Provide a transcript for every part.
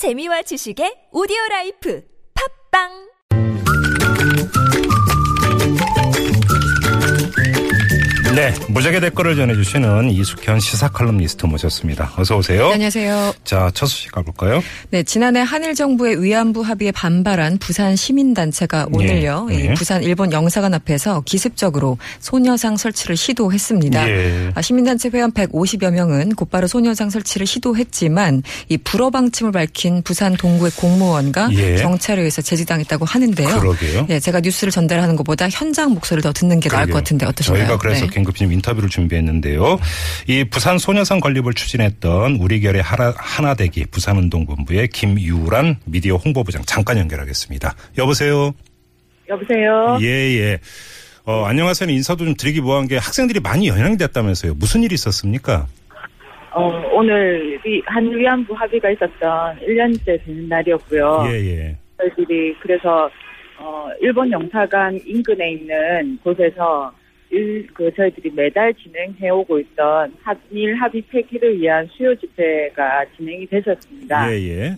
재미와 지식의 오디오 라이프. 팟빵 네, 무적의 댓글을 전해주시는 이숙현 시사 칼럼니스트 모셨습니다. 어서 오세요. 네, 안녕하세요. 자, 첫 소식 가볼까요? 네, 지난해 한일 정부의 위안부 합의에 반발한 부산 시민단체가 오늘요, 예, 이 예. 부산 일본 영사관 앞에서 기습적으로 소녀상 설치를 시도했습니다. 예. 아, 시민단체 회원 150여 명은 곧바로 소녀상 설치를 시도했지만 이 불허 방침을 밝힌 부산 동구의 공무원과 예. 경찰에 의해서 제지당했다고 하는데요. 그러게요. 예, 제가 뉴스를 전달하는 것보다 현장 목소리를 더 듣는 게 나을 것 그러게요. 같은데 어떠신가요? 저희가 그래서 네. 긴급히 좀 인터뷰를 준비했는데요. 이 부산 소녀상 건립을 추진했던 우리 결의 하나, 하나대기 부산운동본부의 김유란 미디어 홍보부장 잠깐 연결하겠습니다. 여보세요? 여보세요. 예, 예. 어, 안녕하세요. 인사도 좀 드리기 뭐한 게 학생들이 많이 연행됐다면서요. 무슨 일이 있었습니까? 어, 오늘 위- 한 위안부 합의가 있었던 1년째 되는 날이었고요. 예, 예. 저희들이 그래서 어, 일본 영사관 인근에 있는 곳에서 일, 그 저희들이 매달 진행해 오고 있던 한일 합의 폐기를 위한 수요 집회가 진행이 되셨습니다. 예, 예.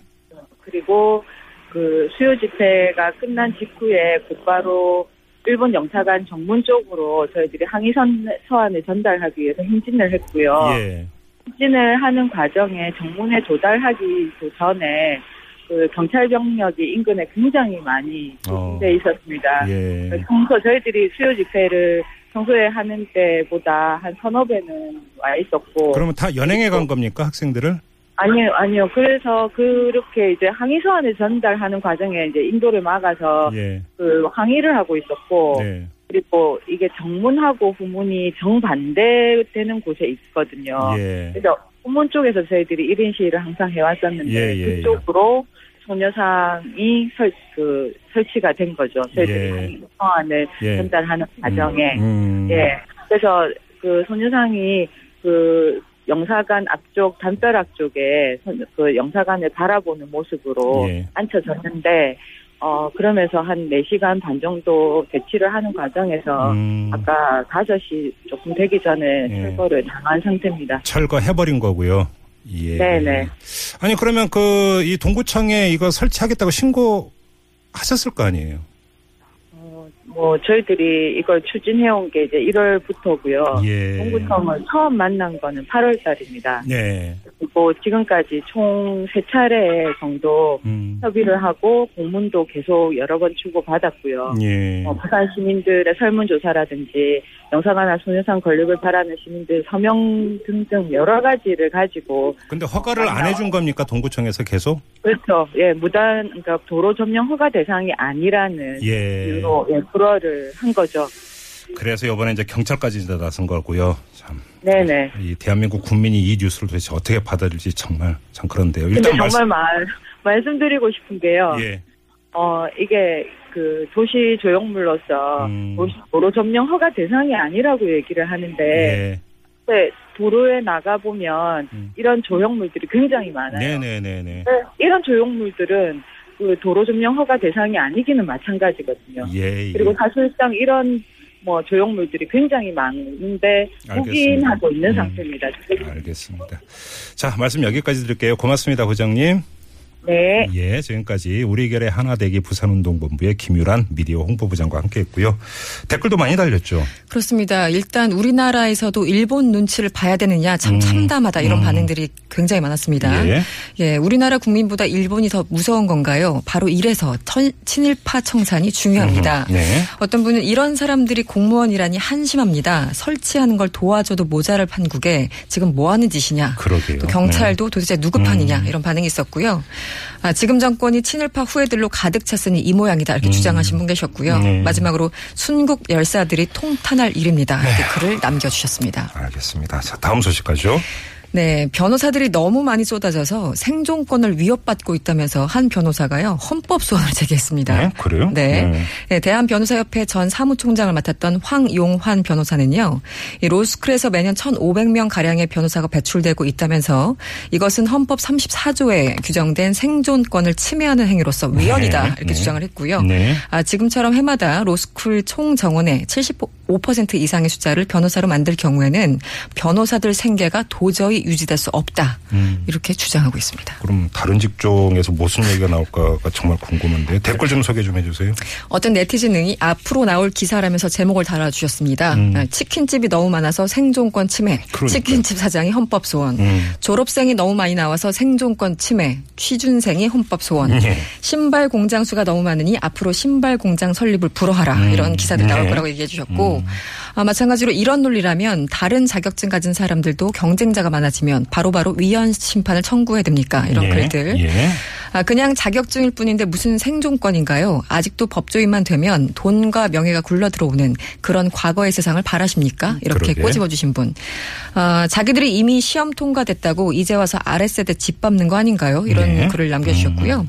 그리고 그 수요 집회가 끝난 직후에 곧바로 일본 영사관 정문 쪽으로 저희들이 항의선 서한을 전달하기 위해서 행진을 했고요. 예. 행진을 하는 과정에 정문에 도달하기 전에 그 경찰 병력이 인근에 굉장히 많이 어. 돼 있었습니다. 예. 평소 저희들이 수요 집회를 평소에 하는 때보다 한 서너 배는 와 있었고 그러면 다 연행해 간 겁니까? 학생들을? 아니요 아니요 그래서 그렇게 이제 항의 서한을 전달하는 과정에 이제 인도를 막아서 예. 그 항의를 하고 있었고 네. 그리고 이게 정문하고 후문이 정반대되는 곳에 있거든요. 예. 그래서 후문 쪽에서 저희들이 1인 시위를 항상 해왔었는데 예, 예, 그쪽으로 소녀상이 설, 그, 설치가 된 거죠. 저희들이 예. 예. 전달하는 과정에. 음. 예. 그래서 그 소녀상이 그 영사관 앞쪽 담벼락 쪽에 선- 그 영사관을 바라보는 모습으로 예. 앉혀졌는데 어 그러면서 한 4시간 반 정도 대치를 하는 과정에서 음. 아까 5시 조금 되기 전에 예. 철거를 당한 상태입니다. 철거해버린 거고요. 예. 네네. 아니 그러면 그 이 동구청에 이거 설치하겠다고 신고하셨을 거 아니에요? 어, 뭐 저희들이 이걸 추진해 온 게 이제 1월부터고요. 예. 동구청을 처음 만난 거는 8월 달입니다. 네. 그리고 지금까지 총 세 차례 정도 음. 협의를 하고 공문도 계속 여러 번 주고 받았고요. 예. 어, 부산 시민들의 설문조사라든지 영상하나 소녀상 건립을 바라는 시민들 서명 등등 여러 가지를 가지고 근데 허가를 안 해준 겁니까 동구청에서 계속? 그렇죠. 예, 무단 그러니까 도로 점령 허가 대상이 아니라는 예. 이유로 예, 불허를 한 거죠. 그래서 이번에 이제 경찰까지 나선 거고요. 참. 네네. 이 대한민국 국민이 이 뉴스를 도대체 어떻게 받아들일지 정말 참 그런데요. 근데 일단 정말 말 말씀드리고 싶은 게요. 예. 어 이게 그 도시 조형물로서 음. 도로 점령 허가 대상이 아니라고 얘기를 하는데 예. 네, 도로에 나가 보면 음. 이런 조형물들이 굉장히 많아요. 네네네네. 네, 이런 조형물들은 그 도로 점령 허가 대상이 아니기는 마찬가지거든요. 예. 예. 그리고 사실상 이런 뭐 조형물들이 굉장히 많은데 묵인하고 있는 음. 상태입니다. 알겠습니다. 자, 말씀 여기까지 드릴게요. 고맙습니다, 부장님. 네. 예, 지금까지 우리 결의 하나대기 부산운동본부의 김유란 미디어 홍보부장과 함께했고요. 댓글도 많이 달렸죠. 그렇습니다. 일단 우리나라에서도 일본 눈치를 봐야 되느냐 참 음. 참담하다 이런 음. 반응들이 굉장히 많았습니다. 예. 예, 우리나라 국민보다 일본이 더 무서운 건가요? 바로 이래서 천- 친일파 청산이 중요합니다. 음, 네. 어떤 분은 이런 사람들이 공무원이라니 한심합니다. 설치하는 걸 도와줘도 모자랄 판국에 지금 뭐 하는 짓이냐. 그러게요. 또 경찰도 도대체 누구 편이냐 음. 이런 반응이 있었고요. 아, 지금 정권이 친일파 후예들로 가득 찼으니 이 모양이다 이렇게 주장하신 분 계셨고요. 네. 마지막으로 순국 열사들이 통탄할 일입니다 이렇게 글을 남겨주셨습니다. 네. 알겠습니다. 자, 다음 소식 가죠. 네, 변호사들이 너무 많이 쏟아져서 생존권을 위협받고 있다면서 한 변호사가요 헌법 소원을 제기했습니다. 네, 그래요? 네. 네. 네, 대한 변호사협회 전 사무총장을 맡았던 황용환 변호사는요, 이 로스쿨에서 매년 1,500명 가량의 변호사가 배출되고 있다면서 이것은 헌법 34조에 규정된 생존권을 침해하는 행위로서 위헌이다 네, 이렇게 네. 주장을 했고요. 네. 아, 지금처럼 해마다 로스쿨 총 정원의 70 5% 이상의 숫자를 변호사로 만들 경우에는 변호사들 생계가 도저히 유지될 수 없다. 음. 이렇게 주장하고 있습니다. 그럼 다른 직종에서 무슨 얘기가 나올까가 정말 궁금한데 댓글 좀 소개 좀 해주세요. 어떤 네티즌 이 앞으로 나올 기사라면서 제목을 달아주셨습니다. 음. 아, 치킨집이 너무 많아서 생존권 침해. 그러니까요. 치킨집 사장이 헌법 소원. 음. 졸업생이 너무 많이 나와서 생존권 침해. 취준생이 헌법 소원. 예. 신발 공장 수가 너무 많으니 앞으로 신발 공장 설립을 불허하라. 음. 이런 기사들이 나올 네. 거라고 얘기해 주셨고 아, 마찬가지로 이런 논리라면 다른 자격증 가진 사람들도 경쟁자가 많아지면 바로바로 위헌 심판을 청구해야 됩니까? 이런 예. 글들. 예. 아, 그냥 자격증일 뿐인데 무슨 생존권인가요? 아직도 법조인만 되면 돈과 명예가 굴러 들어오는 그런 과거의 세상을 바라십니까? 이렇게 그러게. 꼬집어 주신 분. 아, 자기들이 이미 시험 통과됐다고 이제 와서 아랫세대 짓밟는 거 아닌가요? 이런 네. 글을 남겨주셨고요.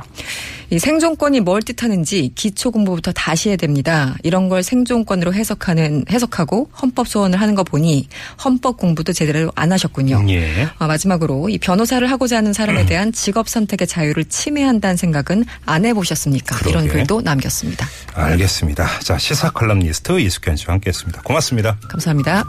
이 생존권이 뭘 뜻하는지 기초 공부부터 다시 해야 됩니다. 이런 걸 생존권으로 해석하는 해석하고 헌법 소원을 하는 거 보니 헌법 공부도 제대로 안 하셨군요. 예. 아, 마지막으로 이 변호사를 하고자 하는 사람에 대한 직업 선택의 자유를 침해한다는 생각은 안 해보셨습니까? 이런 그러게. 글도 남겼습니다. 알겠습니다. 자 시사 칼럼니스트 이숙현 씨와 함께했습니다. 고맙습니다. 감사합니다.